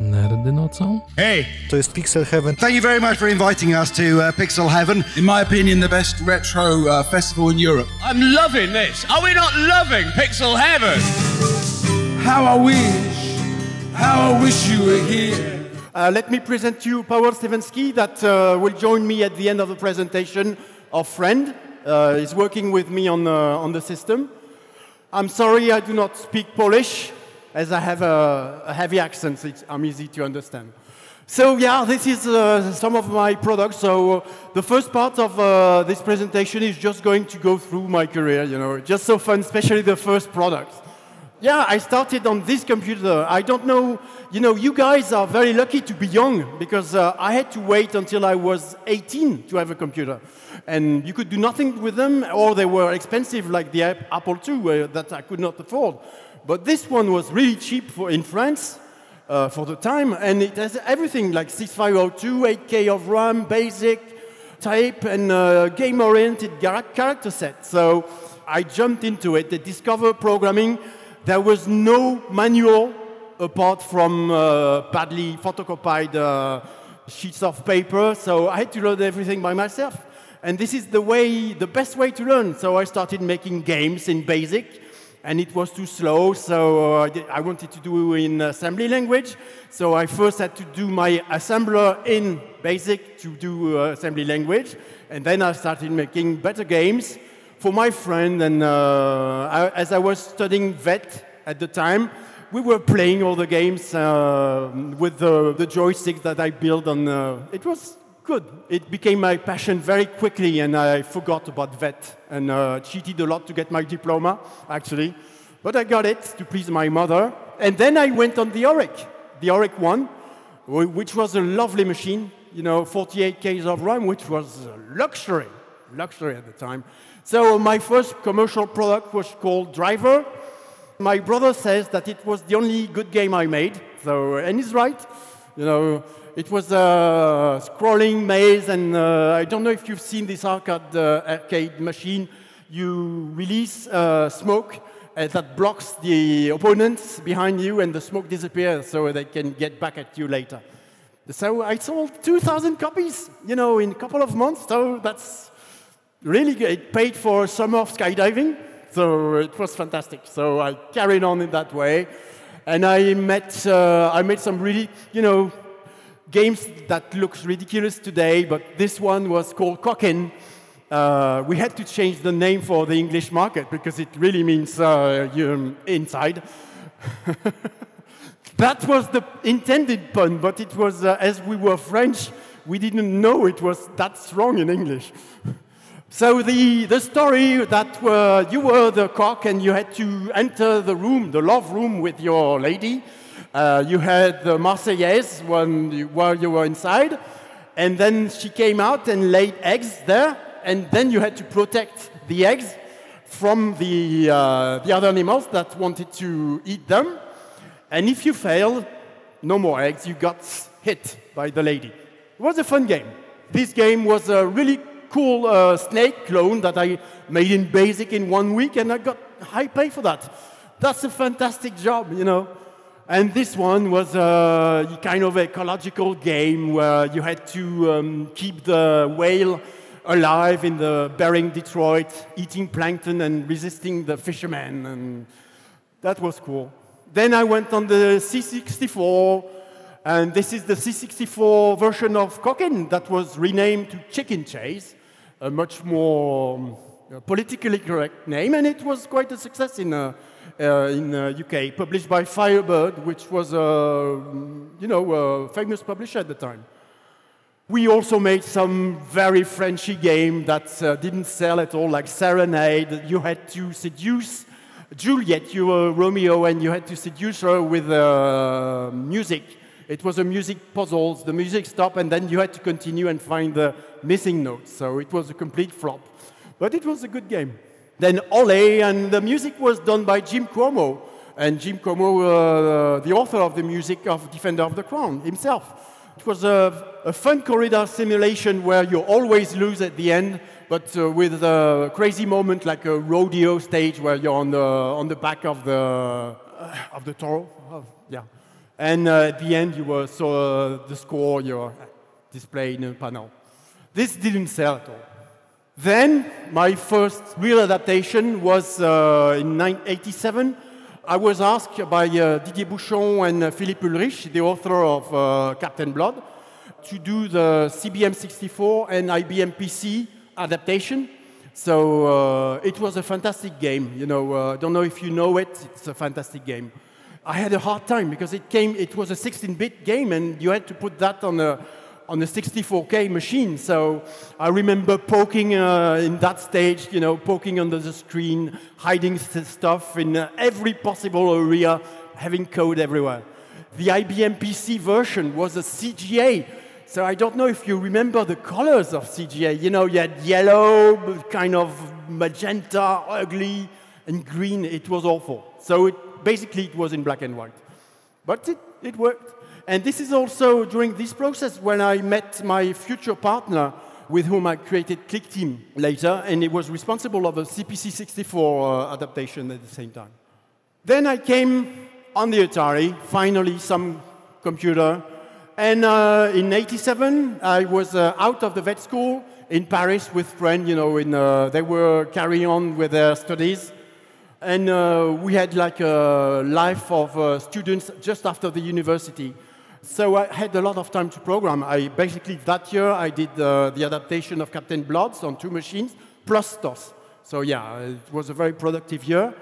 Nerdy nocą? Hey, To jest Pixel Heaven. thank you very much for inviting us to uh, Pixel Heaven. In my opinion, the best retro uh, festival in Europe. I'm loving this. Are we not loving Pixel Heaven? How I wish, how I wish you were here. Uh, let me present to you Paweł Stevensky that uh, will join me at the end of the presentation. Our friend uh, is working with me on, uh, on the system. I'm sorry I do not speak Polish, as I have a, a heavy accent. I'm easy to understand. So yeah, this is uh, some of my products. So uh, the first part of uh, this presentation is just going to go through my career. You know, just so fun, especially the first products. Yeah, I started on this computer. I don't know, you know, you guys are very lucky to be young because uh, I had to wait until I was 18 to have a computer. And you could do nothing with them, or they were expensive, like the Apple II, uh, that I could not afford. But this one was really cheap for, in France uh, for the time, and it has everything like 6502, 8K of RAM, basic, type, and uh, game oriented character set. So I jumped into it. The discovered programming, there was no manual apart from uh, badly photocopied uh, sheets of paper, so I had to learn everything by myself. And this is the way, the best way to learn. So I started making games in BASIC, and it was too slow, so uh, I wanted to do in assembly language. So I first had to do my assembler in BASIC to do uh, assembly language, and then I started making better games for my friend. And uh, I, as I was studying VET at the time, we were playing all the games uh, with the, the joysticks that I built on. It was good. It became my passion very quickly, and I forgot about VET and uh, cheated a lot to get my diploma, actually. But I got it to please my mother. And then I went on the Oric, the Oric 1, which was a lovely machine, you know, 48 Ks of RAM, which was luxury, luxury at the time. So my first commercial product was called Driver. My brother says that it was the only good game I made, so, and he's right. You know, it was a scrolling maze, and uh, I don't know if you've seen this arcade, uh, arcade machine. You release uh, smoke uh, that blocks the opponents behind you, and the smoke disappears so they can get back at you later. So I sold 2,000 copies, you know, in a couple of months. So that's really good. It paid for summer of skydiving, so it was fantastic. So I carried on in that way, and I met uh, I made some really you know games that looks ridiculous today, but this one was called Cockin. Uh, we had to change the name for the English market because it really means uh, you inside. That was the intended pun, but it was, uh, as we were French, we didn't know it was that strong in English. So the, the story that were, you were the cock and you had to enter the room, the love room with your lady. Uh, you had the Marseillaise when you, while you were inside, and then she came out and laid eggs there, and then you had to protect the eggs from the, uh, the other animals that wanted to eat them. And if you failed, no more eggs, you got hit by the lady. It was a fun game. This game was a really cool uh, snake clone that I made in BASIC in one week, and I got high pay for that. That's a fantastic job, you know. And this one was a kind of ecological game where you had to um, keep the whale alive in the Bering Detroit, eating plankton and resisting the fishermen, and that was cool. Then I went on the C64, and this is the C64 version of Cockin that was renamed to Chicken Chase, a much more um, politically correct name, and it was quite a success in, uh, in uh, UK, published by Firebird, which was a you know, a famous publisher at the time. We also made some very Frenchy game that uh, didn't sell at all, like Serenade. You had to seduce Juliet, you were Romeo, and you had to seduce her with uh, music. It was a music puzzle. The music stopped, and then you had to continue and find the missing notes. So it was a complete flop. But it was a good game. Then Ole, and the music was done by Jim Cuomo. And Jim Cuomo, uh, the author of the music of Defender of the Crown himself. It was a, a fun corridor simulation where you always lose at the end, but uh, with a crazy moment like a rodeo stage where you're on the, on the back of the, uh, of the toro. Oh, yeah. And uh, at the end, you saw uh, the score, your display in a panel. This didn't sell at all. Then my first real adaptation was uh, in 1987. I was asked by uh, Didier Bouchon and uh, Philippe Ulrich, the author of uh, Captain Blood, to do the CBM 64 and IBM PC adaptation. So uh, it was a fantastic game. You know, uh, don't know if you know it. It's a fantastic game. I had a hard time because it came. It was a 16-bit game, and you had to put that on a on a 64K machine. So I remember poking uh, in that stage, you know, poking under the screen, hiding stuff in uh, every possible area, having code everywhere. The IBM PC version was a CGA. So I don't know if you remember the colors of CGA. You know, you had yellow, kind of magenta, ugly, and green. It was awful. So it, basically, it was in black and white. But it, it worked. And this is also during this process when I met my future partner with whom I created ClickTeam later, and he was responsible of a CPC64 uh, adaptation at the same time. Then I came on the Atari, finally some computer, and uh, in 87 I was uh, out of the vet school in Paris with friends, you know, in, uh, they were carrying on with their studies, and uh, we had like a life of uh, students just after the university. So I had a lot of time to program. I basically that year I did uh, the adaptation of Captain Bloods on two machines plus STOS. So yeah, it was a very productive year.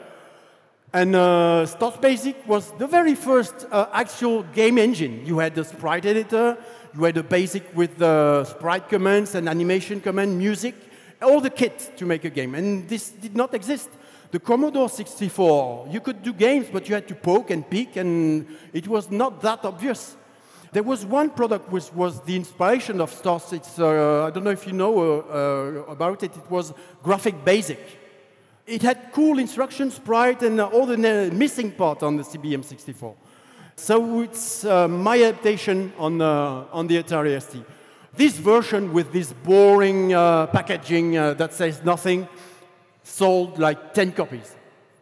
And uh, STOS Basic was the very first uh, actual game engine. You had the sprite editor, you had the basic with the sprite commands and animation command, music, all the kit to make a game. And this did not exist. The Commodore 64, you could do games, but you had to poke and peek, and it was not that obvious. There was one product which was the inspiration of STOS. It's, uh, I don't know if you know uh, uh, about it. It was Graphic Basic. It had cool instructions, sprite and all the missing part on the CBM 64. So it's uh, my adaptation on, uh, on the Atari ST. This version with this boring uh, packaging that says nothing sold like 10 copies,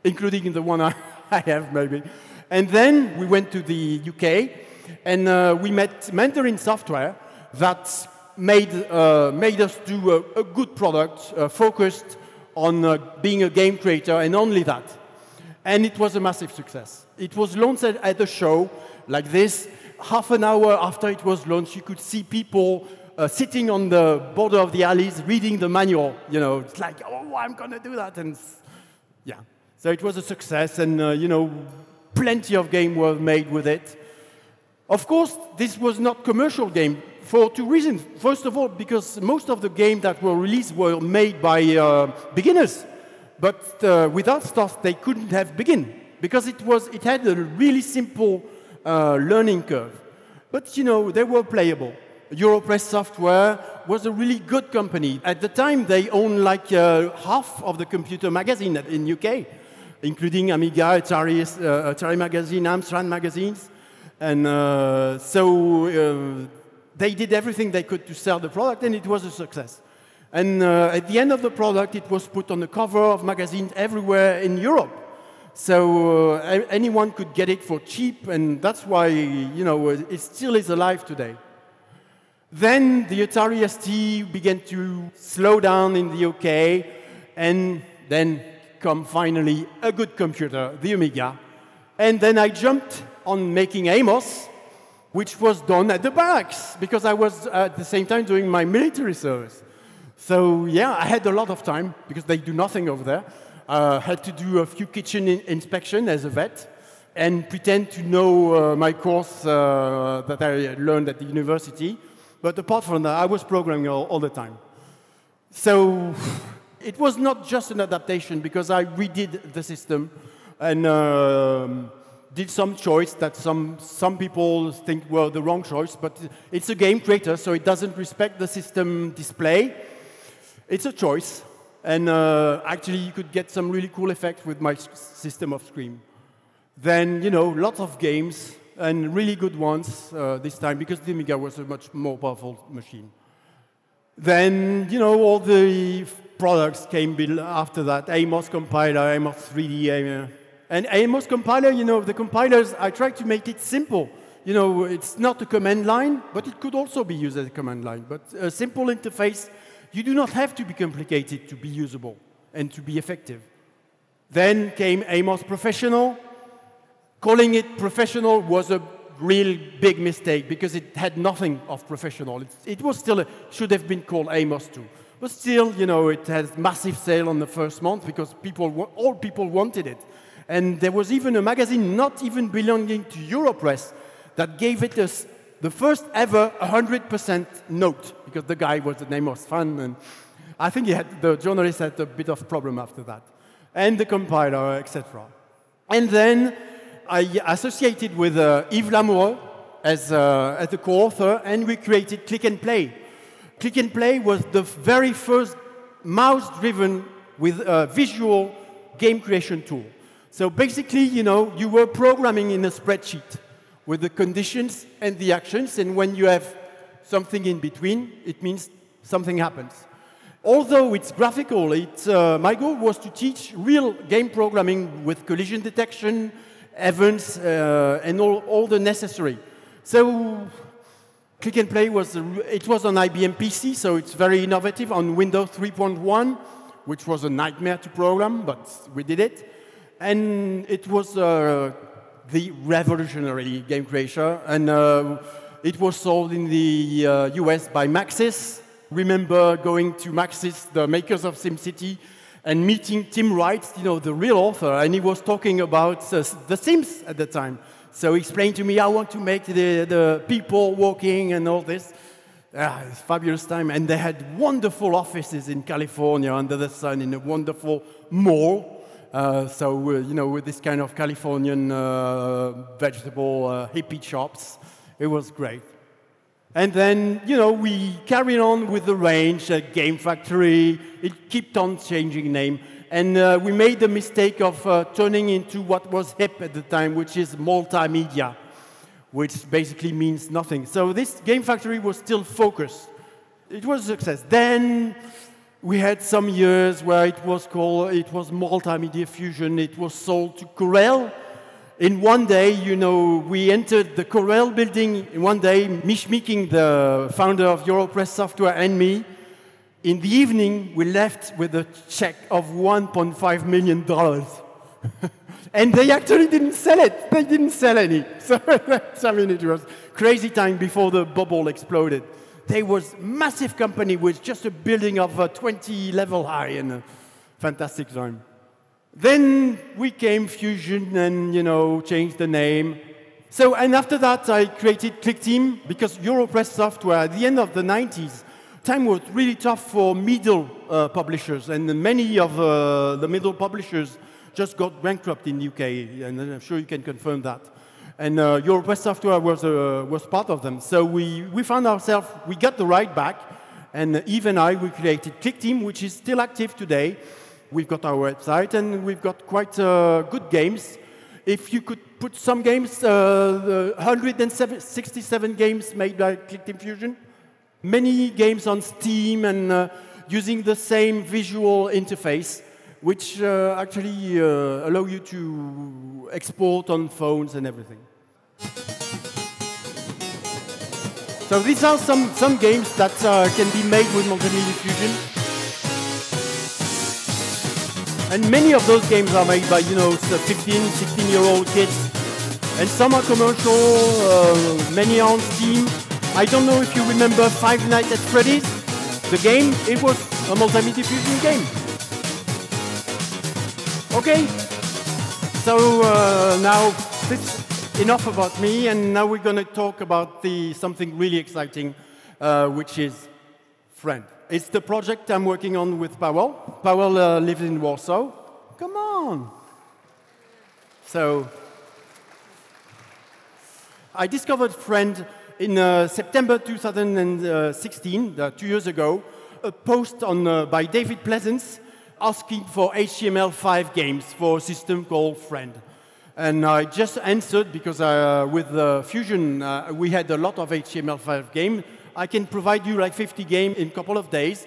including the one I, I have maybe. And then we went to the UK and uh, we met Mandarin Software that made, uh, made us do a, a good product uh, focused on uh, being a game creator and only that. And it was a massive success. It was launched at, a show like this. Half an hour after it was launched, you could see people uh, sitting on the border of the alleys reading the manual. You know, it's like, oh, I'm going to do that. And yeah. So it was a success, and, uh, you know, plenty of game were made with it. Of course, this was not commercial game for two reasons. First of all, because most of the games that were released were made by uh, beginners, but uh, without stuff they couldn't have begun because it was it had a really simple uh, learning curve. But you know, they were playable. Europress Software was a really good company. At the time, they owned like uh, half of the computer magazine in UK, including Amiga, Atari, uh, Atari Magazine, Amstrad magazines. And uh, so uh, they did everything they could to sell the product, and it was a success. And uh, at the end of the product, it was put on the cover of magazines everywhere in Europe. So uh, anyone could get it for cheap, and that's why you know it still is alive today. Then the Atari ST began to slow down in the UK, and then come finally a good computer, the Amiga. And then I jumped on making Amos, which was done at the barracks because I was at the same time doing my military service. So yeah, I had a lot of time because they do nothing over there. Uh, had to do a few kitchen in inspection as a vet and pretend to know uh, my course uh, that I learned at the university. But apart from that, I was programming all, all the time. So it was not just an adaptation because I redid the system and um, did some choice that some, some people think were the wrong choice, but it's a game creator, so it doesn't respect the system display. It's a choice, and uh, actually you could get some really cool effects with my system of Scream. Then, you know, lots of games, and really good ones uh, this time, because the Amiga was a much more powerful machine. Then, you know, all the products came after that, Amos compiler, Amos 3D, and Amos compiler, you know, the compilers, I tried to make it simple You know, it's not a command line, but it could also be used as a command line. But a simple interface, you do not have to be complicated to be usable and to be effective. Then came Amos Professional. Calling it professional was a real big mistake because it had nothing of professional. It, it was still a, should have been called Amos 2. But still, you know, it has massive sale on the first month because people, all people wanted it. And there was even a magazine not even belonging to Europress that gave it us the first ever 100% note because the guy was the name was fun and I think had, the journalist had a bit of problem after that. And the compiler, etc. And then I associated with uh, Yves Lamoureux as, uh, as the co-author, and we created Click and Play. Click and Play was the very first mouse-driven with a visual game creation tool. So basically, you know, you were programming in a spreadsheet with the conditions and the actions, and when you have something in between, it means something happens. Although it's graphical, it's, uh, my goal was to teach real game programming with collision detection, events, uh, and all, all the necessary. So Click and Play was, it was on IBM PC, so it's very innovative on Windows 3.1, which was a nightmare to program, but we did it. And it was uh, the revolutionary game creation, and uh, it was sold in the uh, US by Maxis. Remember going to Maxis, the makers of SimCity, and meeting Tim Wright, you know, the real author, and he was talking about uh, The Sims at the time. So he explained to me, I want to make the, the people walking and all this. Ah, it's fabulous time. And they had wonderful offices in California under the sun in a wonderful mall. Uh, so, uh, you know, with this kind of Californian uh, vegetable hippie shops, it was great. And then, you know, we carried on with the range, uh, Game Factory. It kept on changing name. And uh, we made the mistake of uh, turning into what was hip at the time, which is multimedia, which basically means nothing. So this Game Factory was still focused. It was a success. Then we had some years where it was called, it was Multimedia Fusion. It was sold to Corel in one day, you know, we entered the Corel building in one day, Mich Meakin, the founder of Europress Software, and me. In the evening, we left with a check of $1.5 million. and they actually didn't sell it. They didn't sell any. So, I mean, it was crazy time before the bubble exploded. There was massive company with just a building of a 20 level high and a fantastic time. Then we came Fusion and, you know, changed the name. So, and after that, I created ClickTeam because Europress software at the end of the 90s, time was really tough for middle uh, publishers, and many of uh, the middle publishers just got bankrupt in UK, and I'm sure you can confirm that. And uh, Europress software was, uh, was part of them. So we, we found ourselves, we got the right back, and Yves and I, we created ClickTeam, which is still active today. We've got our website and we've got quite uh, good games. If you could put some games, uh, 167 games made by ClickTeam Fusion, many games on Steam and uh, using the same visual interface, which uh, actually uh, allow you to export on phones and everything. So these are some, some games that uh, can be made with Multimedia Fusion. And many of those games are made by, you know, 15, 16 year old kids. And some are commercial, uh, many are on Steam. I don't know if you remember Five Nights at Freddy's. The game, it was a multimedia fusion game. Okay, so uh, now this enough about me, and now we're going to talk about the, something really exciting, uh, which is Friend. It's the project I'm working on with Powell. Powell uh, lives in Warsaw. Come on. So, I discovered Friend in uh, September 2016, uh, two years ago, a post on, uh, by David Pleasance asking for HTML5 games for a system called Friend. And I just answered because uh, with Fusion, uh, we had a lot of HTML5 games I can provide you like 50 games in a couple of days.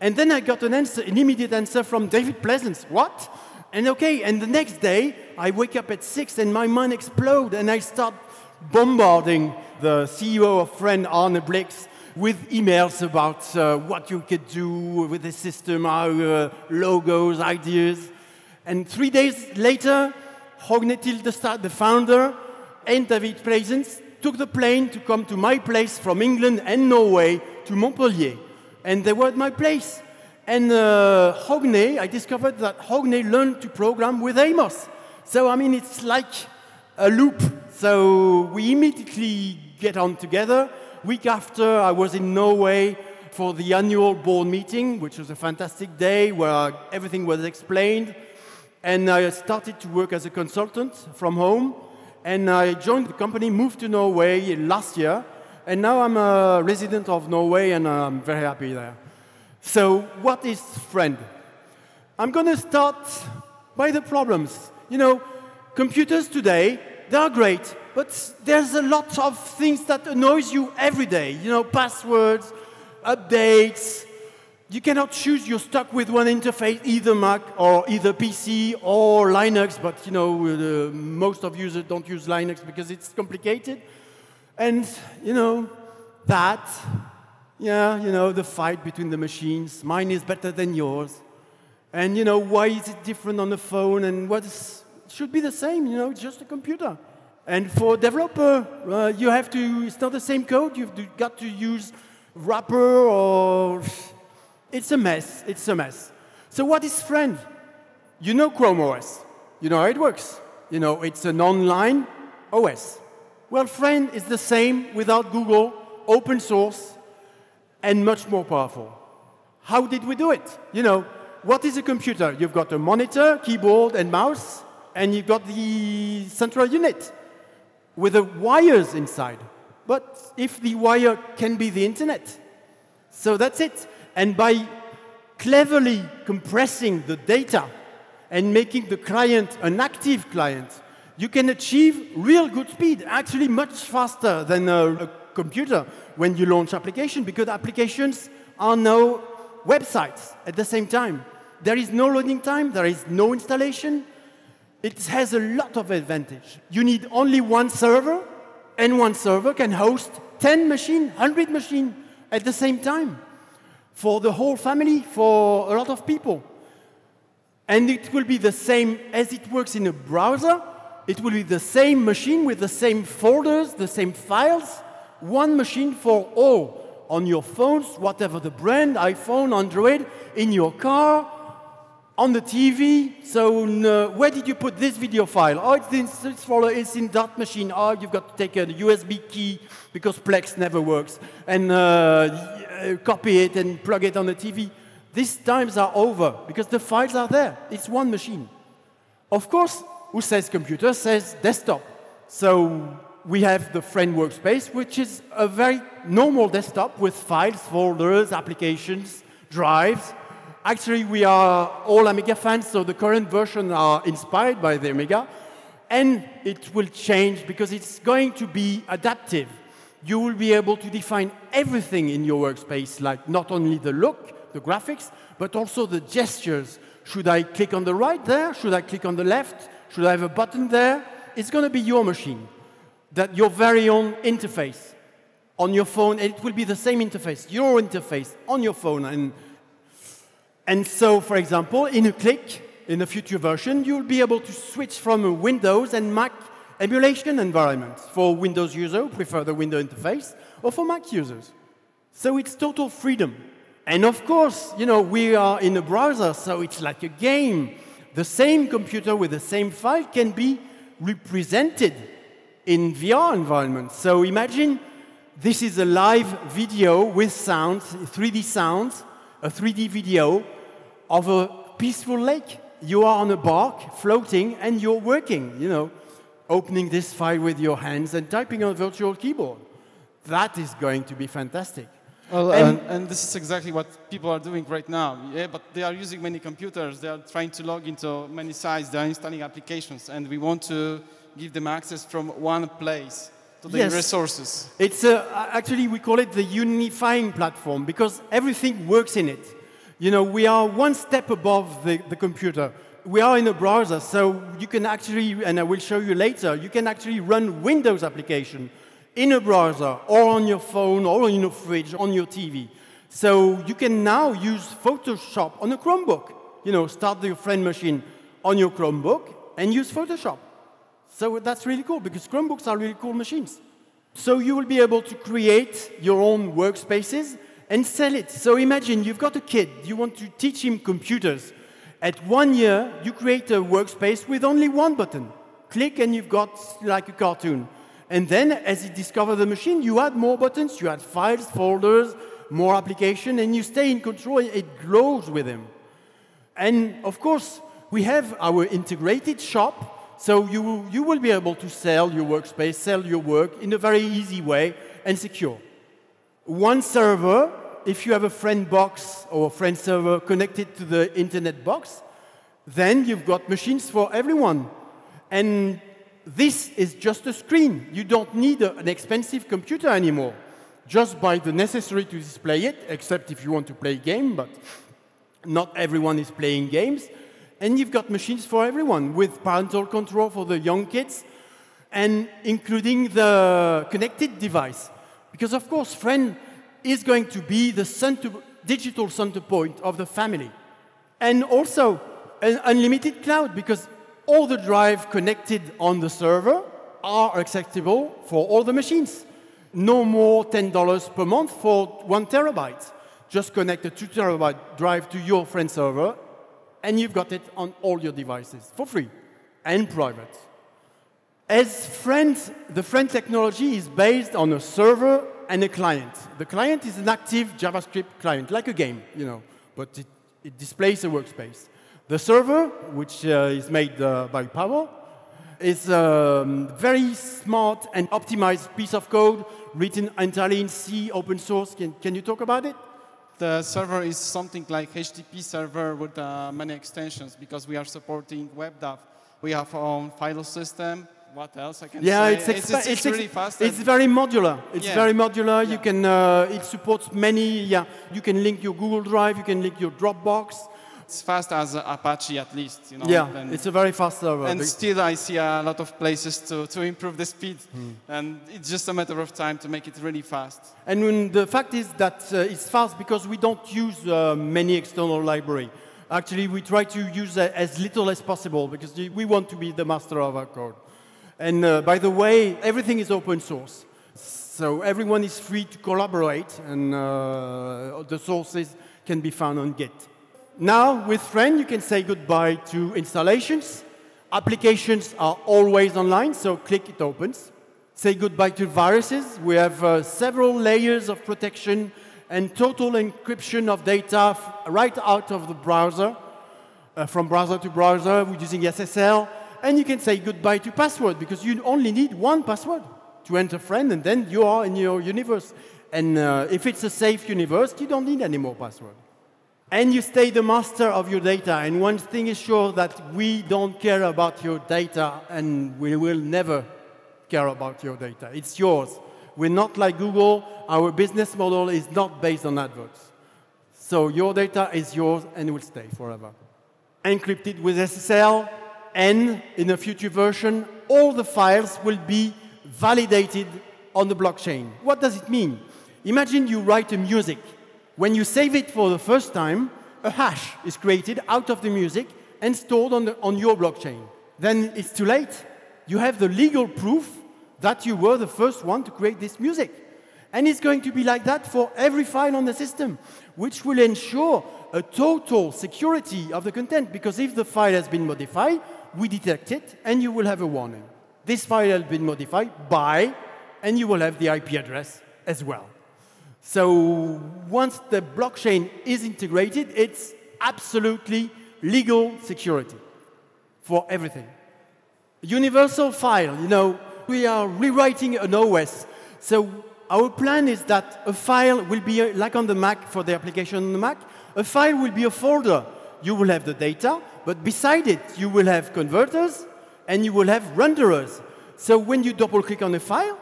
And then I got an answer, an immediate answer from David Pleasance. What? And okay, and the next day I wake up at six and my mind explodes and I start bombarding the CEO of Friend, Arne Blix, with emails about uh, what you could do with the system, our uh, logos, ideas. And three days later, Hogne the founder, and David Pleasance took the plane to come to my place from England and Norway to Montpellier. And they were at my place. And uh, Hogne, I discovered that Hogne learned to program with Amos. So, I mean, it's like a loop. So we immediately get on together. Week after, I was in Norway for the annual board meeting, which was a fantastic day where everything was explained. And I started to work as a consultant from home. And I joined the company, moved to Norway last year. And now I'm a resident of Norway and I'm very happy there. So, what is Friend? I'm going to start by the problems. You know, computers today, they are great, but there's a lot of things that annoys you every day. You know, passwords, updates. You cannot choose. You're stuck with one interface, either Mac or either PC or Linux. But you know, uh, most of users don't use Linux because it's complicated. And you know, that, yeah, you know, the fight between the machines. Mine is better than yours. And you know, why is it different on the phone? And what should be the same? You know, it's just a computer. And for developer, uh, you have to, it's not the same code, you've got to use wrapper or, it's a mess, it's a mess. So what is Friend? You know Chrome OS, you know how it works. You know, it's an online OS. Well, Friend is the same without Google, open source, and much more powerful. How did we do it? You know, what is a computer? You've got a monitor, keyboard, and mouse, and you've got the central unit with the wires inside. But if the wire can be the internet, so that's it. And by cleverly compressing the data and making the client an active client, you can achieve real good speed, actually much faster than a, a computer when you launch application, because applications are now websites at the same time. There is no loading time, there is no installation, it has a lot of advantage. You need only one server, and one server can host 10 machine, 100 machine at the same time for the whole family, for a lot of people. And it will be the same as it works in a browser. It will be the same machine with the same folders, the same files, one machine for all on your phones, whatever the brand, iPhone, Android, in your car, on the TV. So uh, where did you put this video file? Oh, it's in this folder. It's in that machine. Oh, you've got to take a USB key because Plex never works and uh, uh, copy it and plug it on the TV. These times are over because the files are there. It's one machine. Of course, who says computer says desktop. So we have the Friend Workspace, which is a very normal desktop with files, folders, applications, drives, Actually, we are all Amiga fans, so the current version are inspired by the Amiga. And it will change because it's going to be adaptive. You will be able to define everything in your workspace, like not only the look, the graphics, but also the gestures. Should I click on the right there? Should I click on the left? Should I have a button there? It's going to be your machine, that your very own interface on your phone, and it will be the same interface, your interface on your phone. And and so, for example, in a click, in a future version, you'll be able to switch from a Windows and Mac emulation environment for Windows users who prefer the window interface, or for Mac users. So it's total freedom. And of course, you know, we are in a browser, so it's like a game. The same computer with the same file can be represented in VR environments. So imagine this is a live video with sounds, 3D sounds, a 3D video of a peaceful lake. You are on a bark, floating, and you're working, you know, opening this file with your hands and typing on a virtual keyboard. That is going to be fantastic. Well, and, and, this is exactly what people are doing right now. Yeah, but they are using many computers. They are trying to log into many sites. They are installing applications, and we want to give them access from one place to the yes. resources. It's uh, actually we call it the unifying platform because everything works in it. You know, we are one step above the, the computer. we are in a browser, so you can actually, and I will show you later, you can actually run Windows application in a browser or on your phone or in your fridge, on your TV. So you can now use Photoshop on a Chromebook. You know, start your friend machine on your Chromebook and use Photoshop. So that's really cool because Chromebooks are really cool machines. So you will be able to create your own workspaces and sell it. So imagine you've got a kid, you want to teach him computers. At one year, you create a workspace with only one button. Click and you've got like a cartoon. And then as he discovers the machine, you add more buttons, you add files, folders, more application, and you stay in control. It grows with him. And of course, we have our integrated shop so you, you will be able to sell your workspace, sell your work in a very easy way and secure. One server, if you have a friend box or a friend server connected to the internet box, then you've got machines for everyone. And this is just a screen. You don't need a, an expensive computer anymore. Just buy the necessary to display it, except if you want to play a game, but not everyone is playing games. And you've got machines for everyone with parental control for the young kids and including the connected device. Because, of course, friend is going to be the center, digital center point of the family. And also an unlimited cloud because all the drive connected on the server are accessible for all the machines. No more $10 per month for one terabyte. Just connect a two terabyte drive to your friend server and you've got it on all your devices for free and private. As friends, the friend technology is based on a server and a client. The client is an active JavaScript client, like a game, you know, but it, it displays a workspace. The server, which uh, is made uh, by Power, is a um, very smart and optimized piece of code written entirely in C, open source. Can, can you talk about it? the server is something like HTTP server with uh, many extensions because we are supporting WebDAV. We have our own file system. What else I can yeah, say? it's, it's, it's, it's, really fast. It's very modular. It's Yeah. very modular. You can, uh, it supports many, yeah, you can link your Google Drive, you can link your Dropbox. It's fast as Apache at least. You know, Yeah, and- it's a very fast server. and still I see a lot of places to, to improve the speed. Hmm. And it's just a matter of time to make it really fast. And the fact is that uh, it's fast because we don't use uh, many external library. Actually, we try to use uh, as little as possible because we want to be the master of our code. And uh, by the way, everything is open source. So everyone is free to collaborate and uh, the sources can be found on Git. Now, with Friend, you can say goodbye to installations. Applications are always online, so click, it opens. Say goodbye to viruses. We have uh, several layers of protection and total encryption of data right out of the browser, uh, from browser to browser we're using SSL. And you can say goodbye to password because you only need one password to enter Friend, and then you are in your universe. And uh, if it's a safe universe, you don't need any more password. And you stay the master of your data. And one thing is sure that we don't care about your data and we will never care about your data. It's yours. We're not like Google. Our business model is not based on adverts. So your data is yours and will stay forever. Encrypted with SSL, and in a future version, all the files will be validated on the blockchain. What does it mean? Imagine you write a music when you save it for the first time, a hash is created out of the music and stored on, the, on your blockchain. Then it's too late. You have the legal proof that you were the first one to create this music. And it's going to be like that for every file on the system, which will ensure a total security of the content. Because if the file has been modified, we detect it and you will have a warning. This file has been modified by, and you will have the IP address as well. So once the blockchain is integrated, it's absolutely legal security for everything. Universal file, you know, we are rewriting an OS. So our plan is that a file will be uh, like on the Mac for the application on the Mac. A file will be a folder. You will have the data, but beside it, you will have converters and you will have renderers. So when you double click on a file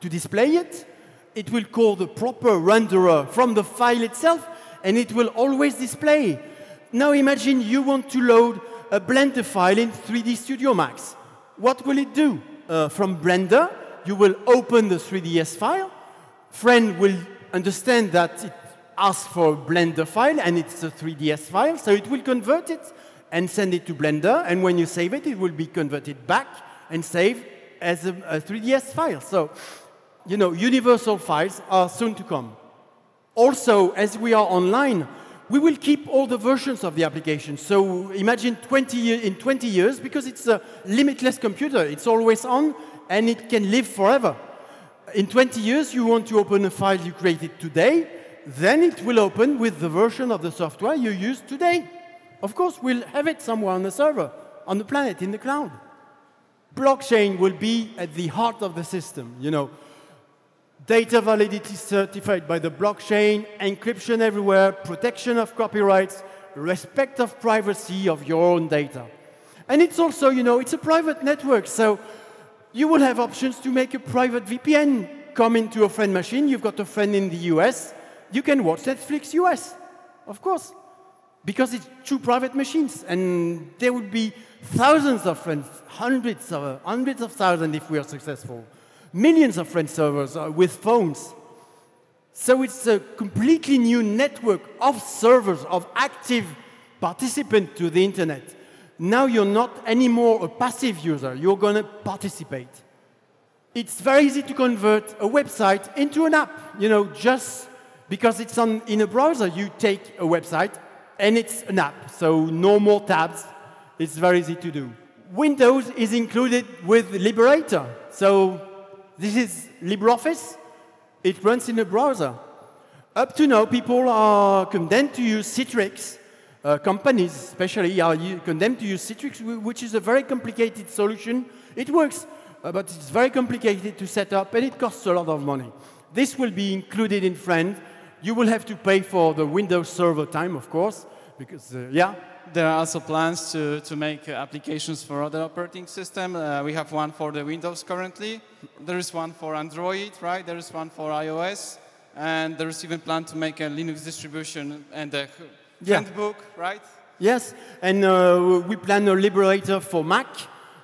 to display it, it will call the proper renderer from the file itself and it will always display. Now imagine you want to load a Blender file in 3D Studio Max. What will it do? Uh, from Blender, you will open the 3ds file. Friend will understand that it asks for a Blender file and it's a 3ds file, so it will convert it and send it to Blender. And when you save it, it will be converted back and saved as a, a 3ds file. So, you know, universal files are soon to come. Also, as we are online, we will keep all the versions of the application. So imagine 20 year, in 20 years, because it's a limitless computer, it's always on and it can live forever. In 20 years, you want to open a file you created today, then it will open with the version of the software you use today. Of course, we'll have it somewhere on the server, on the planet, in the cloud. Blockchain will be at the heart of the system. You know, data validity certified by the blockchain, encryption everywhere, protection of copyrights, respect of privacy of your own data. And it's also, you know, it's a private network, so you will have options to make a private VPN come into a friend machine. You've got a friend in the US, you can watch Netflix US, of course, because it's two private machines, and there would be thousands of friends, hundreds of hundreds of thousands if we are successful millions of friend servers uh, with phones. So it's a completely new network of servers, of active participants to the internet. Now you're not anymore a passive user, you're going to participate. It's very easy to convert a website into an app. You know, just because it's on, in a browser, you take a website and it's an app. So no more tabs. It's very easy to do. Windows is included with Liberator. So this is LibreOffice. It runs in a browser. Up to now, people are condemned to use Citrix. Uh, companies, especially, are condemned to use Citrix, which is a very complicated solution. It works, uh, but it's very complicated to set up, and it costs a lot of money. This will be included in Friend. You will have to pay for the Windows server time, of course, because, uh, yeah, there are also plans to, to make applications for other operating systems. Uh, we have one for the Windows currently. There is one for Android, right? There is one for iOS. And there is even plan to make a Linux distribution and a yeah. handbook, right? Yes, and uh, we plan a liberator for Mac.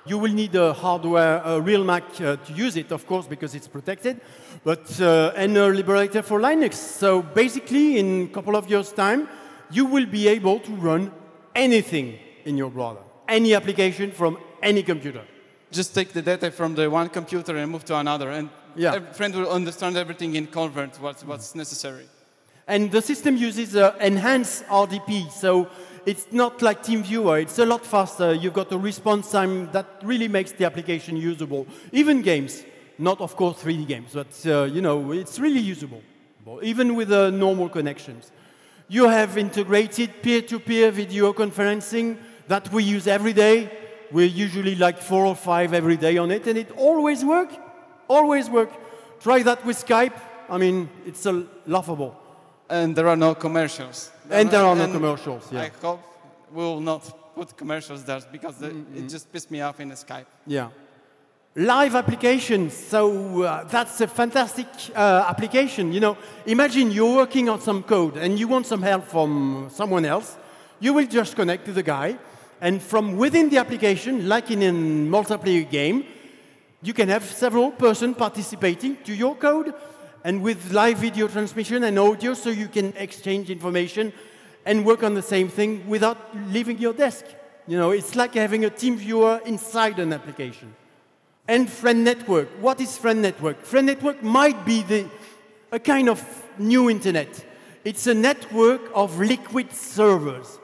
You will need a hardware, a real Mac uh, to use it, of course, because it's protected, but uh, and a liberator for Linux. So basically, in a couple of years' time, you will be able to run anything in your browser, any application from any computer. Just take the data from the one computer and move to another, and yeah. friend will understand everything in convert what's, what's necessary. And the system uses uh, enhanced RDP, so it's not like TeamViewer. It's a lot faster. You've got a response time that really makes the application usable. Even games, not of course 3D games, but uh, you know it's really usable, even with uh, normal connections. You have integrated peer-to-peer video conferencing that we use every day. We're usually like four or five every day on it, and it always work, always work. Try that with Skype. I mean, it's a laughable. And there are no commercials. And there are no commercials. Yeah. I hope we will not put commercials there because mm -hmm. it just pissed me off in Skype. Yeah. Live applications, so uh, that's a fantastic uh, application. You know, imagine you're working on some code and you want some help from someone else. You will just connect to the guy, and from within the application, like in a multiplayer game, you can have several persons participating to your code, and with live video transmission and audio, so you can exchange information and work on the same thing without leaving your desk. You know, it's like having a team viewer inside an application. And Friend Network. What is Friend Network? Friend Network might be the, a kind of new internet. It's a network of liquid servers.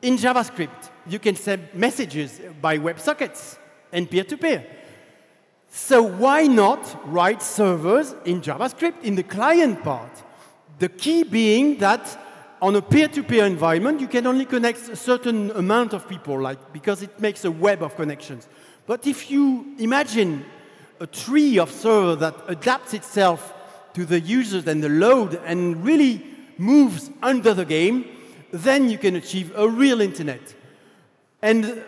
In JavaScript, you can send messages by WebSockets and peer to peer. So, why not write servers in JavaScript in the client part? The key being that on a peer to peer environment, you can only connect a certain amount of people, like, because it makes a web of connections. But if you imagine a tree of server that adapts itself to the users and the load and really moves under the game, then you can achieve a real internet. And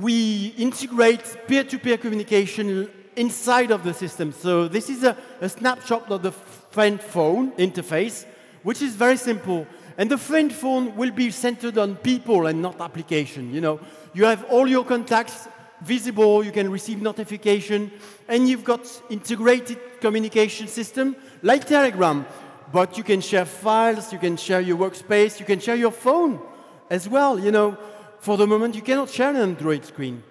we integrate peer-to-peer communication inside of the system. So this is a, a snapshot of the friend phone interface, which is very simple. And the friend phone will be centered on people and not application. You know, you have all your contacts visible, you can receive notification, and you've got integrated communication system like Telegram. But you can share files, you can share your workspace, you can share your phone as well. You know, for the moment, you cannot share an Android screen.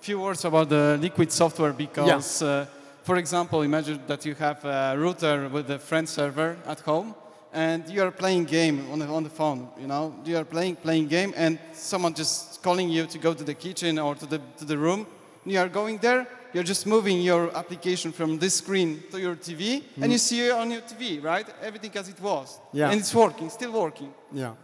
Few words about the Liquid software because, uh, for example, imagine that you have a router with a friend server at home and you are playing game on the, on the phone, you know, you are playing, playing game and someone just calling you to go to the kitchen or to the, to the room. You are going there, you're just moving your application from this screen to your TV and you see it on your TV, right? Everything as it was. Yeah. And it's working, still working. Yeah.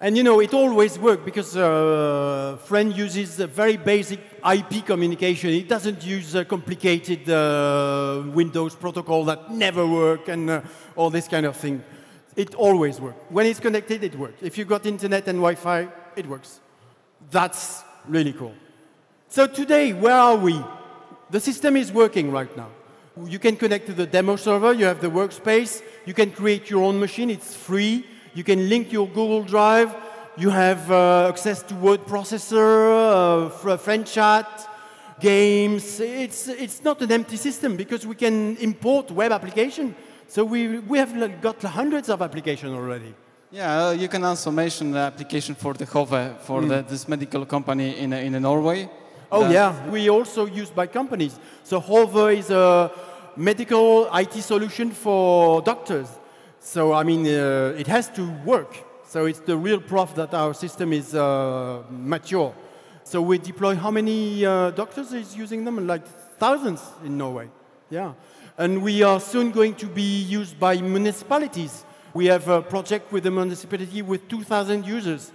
And you know, it always works because uh, Friend uses a very basic IP communication. It doesn't use a complicated uh, Windows protocol that never work and uh, all this kind of thing. It always works. When it's connected, it works. If you've got internet and Wi-Fi, it works. That's really cool. So today, where are we? The system is working right now. You can connect to the demo server, you have the workspace, you can create your own machine, it's free. You can link your Google Drive, you have uh, access to word processor, uh, friend chat, games. It's, it's not an empty system because we can import web application. So we, we have got hundreds of applications already. Yeah, uh, you can also mention the application for the Hove, for the, this medical company in, uh, in Norway. Oh Uh, yeah, we also used by companies. So Hove is a medical IT solution for doctors. So I mean, uh, it has to work. So it's the real proof that our system is uh, mature. So we deploy how many uh, doctors is using them? Like thousands in Norway. Yeah, and we are soon going to be used by municipalities. We have a project with a municipality with 2,000 users.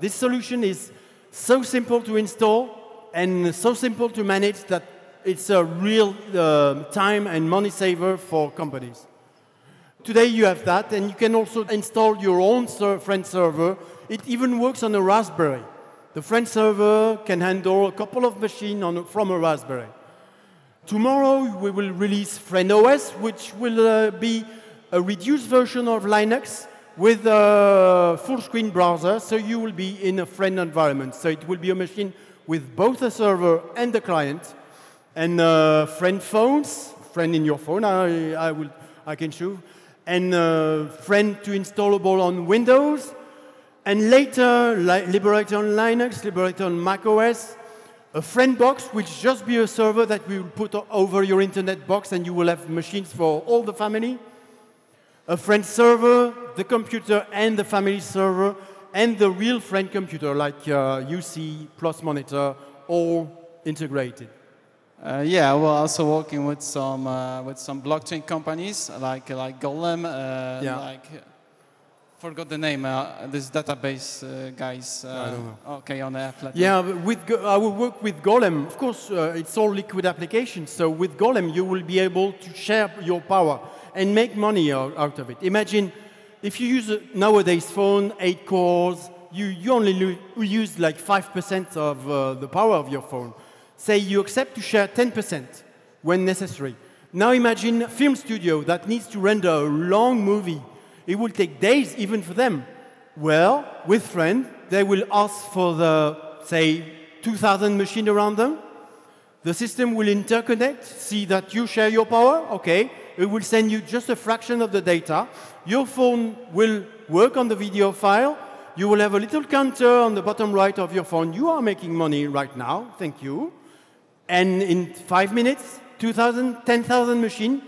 This solution is so simple to install and so simple to manage that it's a real uh, time and money saver for companies. Today you have that, and you can also install your own ser- friend server. It even works on a Raspberry. The friend server can handle a couple of machines from a Raspberry. Tomorrow we will release FriendOS, which will uh, be a reduced version of Linux with a full screen browser, so you will be in a friend environment. So it will be a machine with both a server and a client. And uh, friend phones, friend in your phone, I, I, will, I can show. And uh, friend to installable on Windows. And later, li- Liberator on Linux, Liberator on Mac OS. A friend box, which just be a server that we will put over your internet box, and you will have machines for all the family. A friend server, the computer, and the family server, and the real friend computer, like uh, UC plus monitor, all integrated. Uh, yeah, we're also working with some uh, with some blockchain companies like like Golem, uh, Yeah. like forgot the name. Uh, this database uh, guys. Uh, I don't know. Okay, on the app. Yeah, with Go- I will work with Golem. Of course, uh, it's all liquid applications. So with Golem, you will be able to share your power and make money out, of it. Imagine if you use a nowadays phone, eight cores, you, you only use like 5% of uh, the power of your phone. Say you accept to share 10% when necessary. Now imagine a film studio that needs to render a long movie. It will take days even for them. Well, with Friend, they will ask for the, say, 2,000 machine around them. The system will interconnect, see that you share your power, okay. It will send you just a fraction of the data. Your phone will work on the video file. You will have a little counter on the bottom right of your phone. You are making money right now, thank you. And in five minutes, 2,000, 10,000 machine,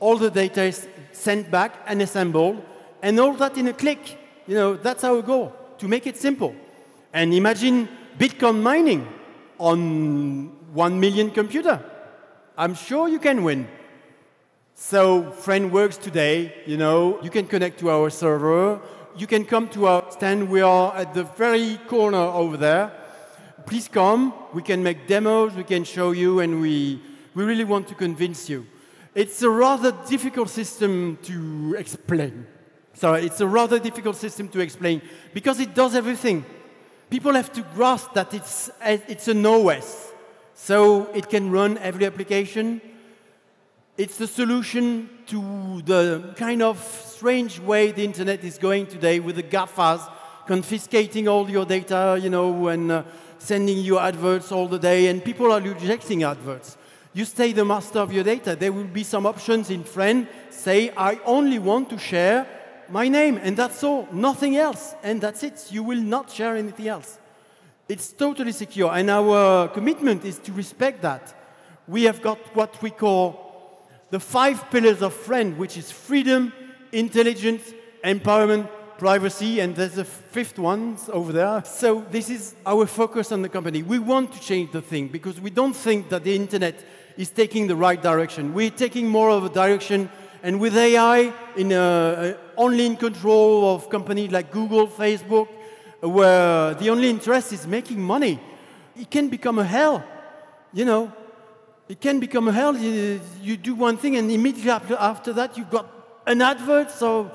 all the data is sent back and assembled, and all that in a click. You know, that's our goal, to make it simple. And imagine Bitcoin mining on one million computer. I'm sure you can win. So Friend works today, you know, you can connect to our server, you can come to our stand, we are at the very corner over there. Please come, we can make demos, we can show you, and we, we really want to convince you. It's a rather difficult system to explain. So it's a rather difficult system to explain because it does everything. People have to grasp that it's, it's an OS, so it can run every application, It's the solution to the kind of strange way the internet is going today with the GAFAs confiscating all your data, you know, and uh, sending you adverts all the day, and people are rejecting adverts. You stay the master of your data. There will be some options in Friend say, I only want to share my name, and that's all, nothing else, and that's it. You will not share anything else. It's totally secure, and our commitment is to respect that. We have got what we call the five pillars of Friend, which is freedom, intelligence, empowerment, privacy, and there's a fifth one over there. So this is our focus on the company. We want to change the thing because we don't think that the internet is taking the right direction. We're taking more of a direction, and with AI, in a, only in control of companies like Google, Facebook, uh, where the only interest is making money, it can become a hell. You know, it can become a hell. You, you do one thing, and immediately after, after that, you've got an advert. So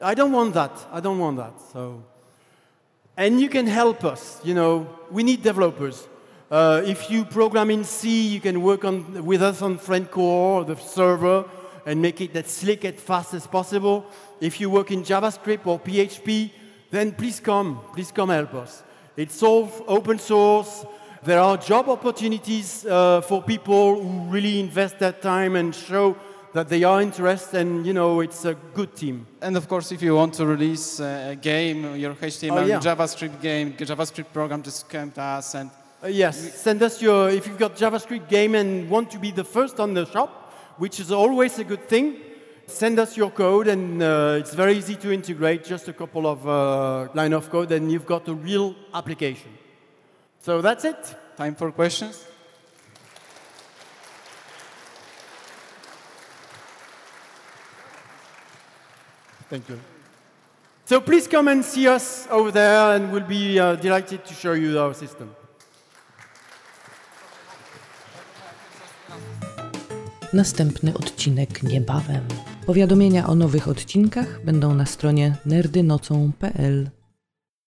I don't want that. I don't want that. So, and you can help us. You know, we need developers. Uh, if you program in C, you can work on, with us on FriendCore, the server, and make it as slick and fast as possible. If you work in JavaScript or PHP, then please come. Please come help us. It's all open source. There are job opportunities uh, for people who really invest their time and show that they are interested and you know it's a good team. And of course, if you want to release a game, your HTML Oh, yeah. JavaScript game, JavaScript program, just come to us and Uh, yes, send us your, if you've got JavaScript game and want to be the first on the shop, which is always a good thing, send us your code and uh, it's very easy to integrate, just a couple of uh, line of code and you've got a real application. So that's it. time for questions. Thank you. So please come and see us over there and we'll be uh, delighted to show you our system. Następny odcinek niebawem. Powiadomienia o nowych odcinkach będą na stronie nerdynocą.pl.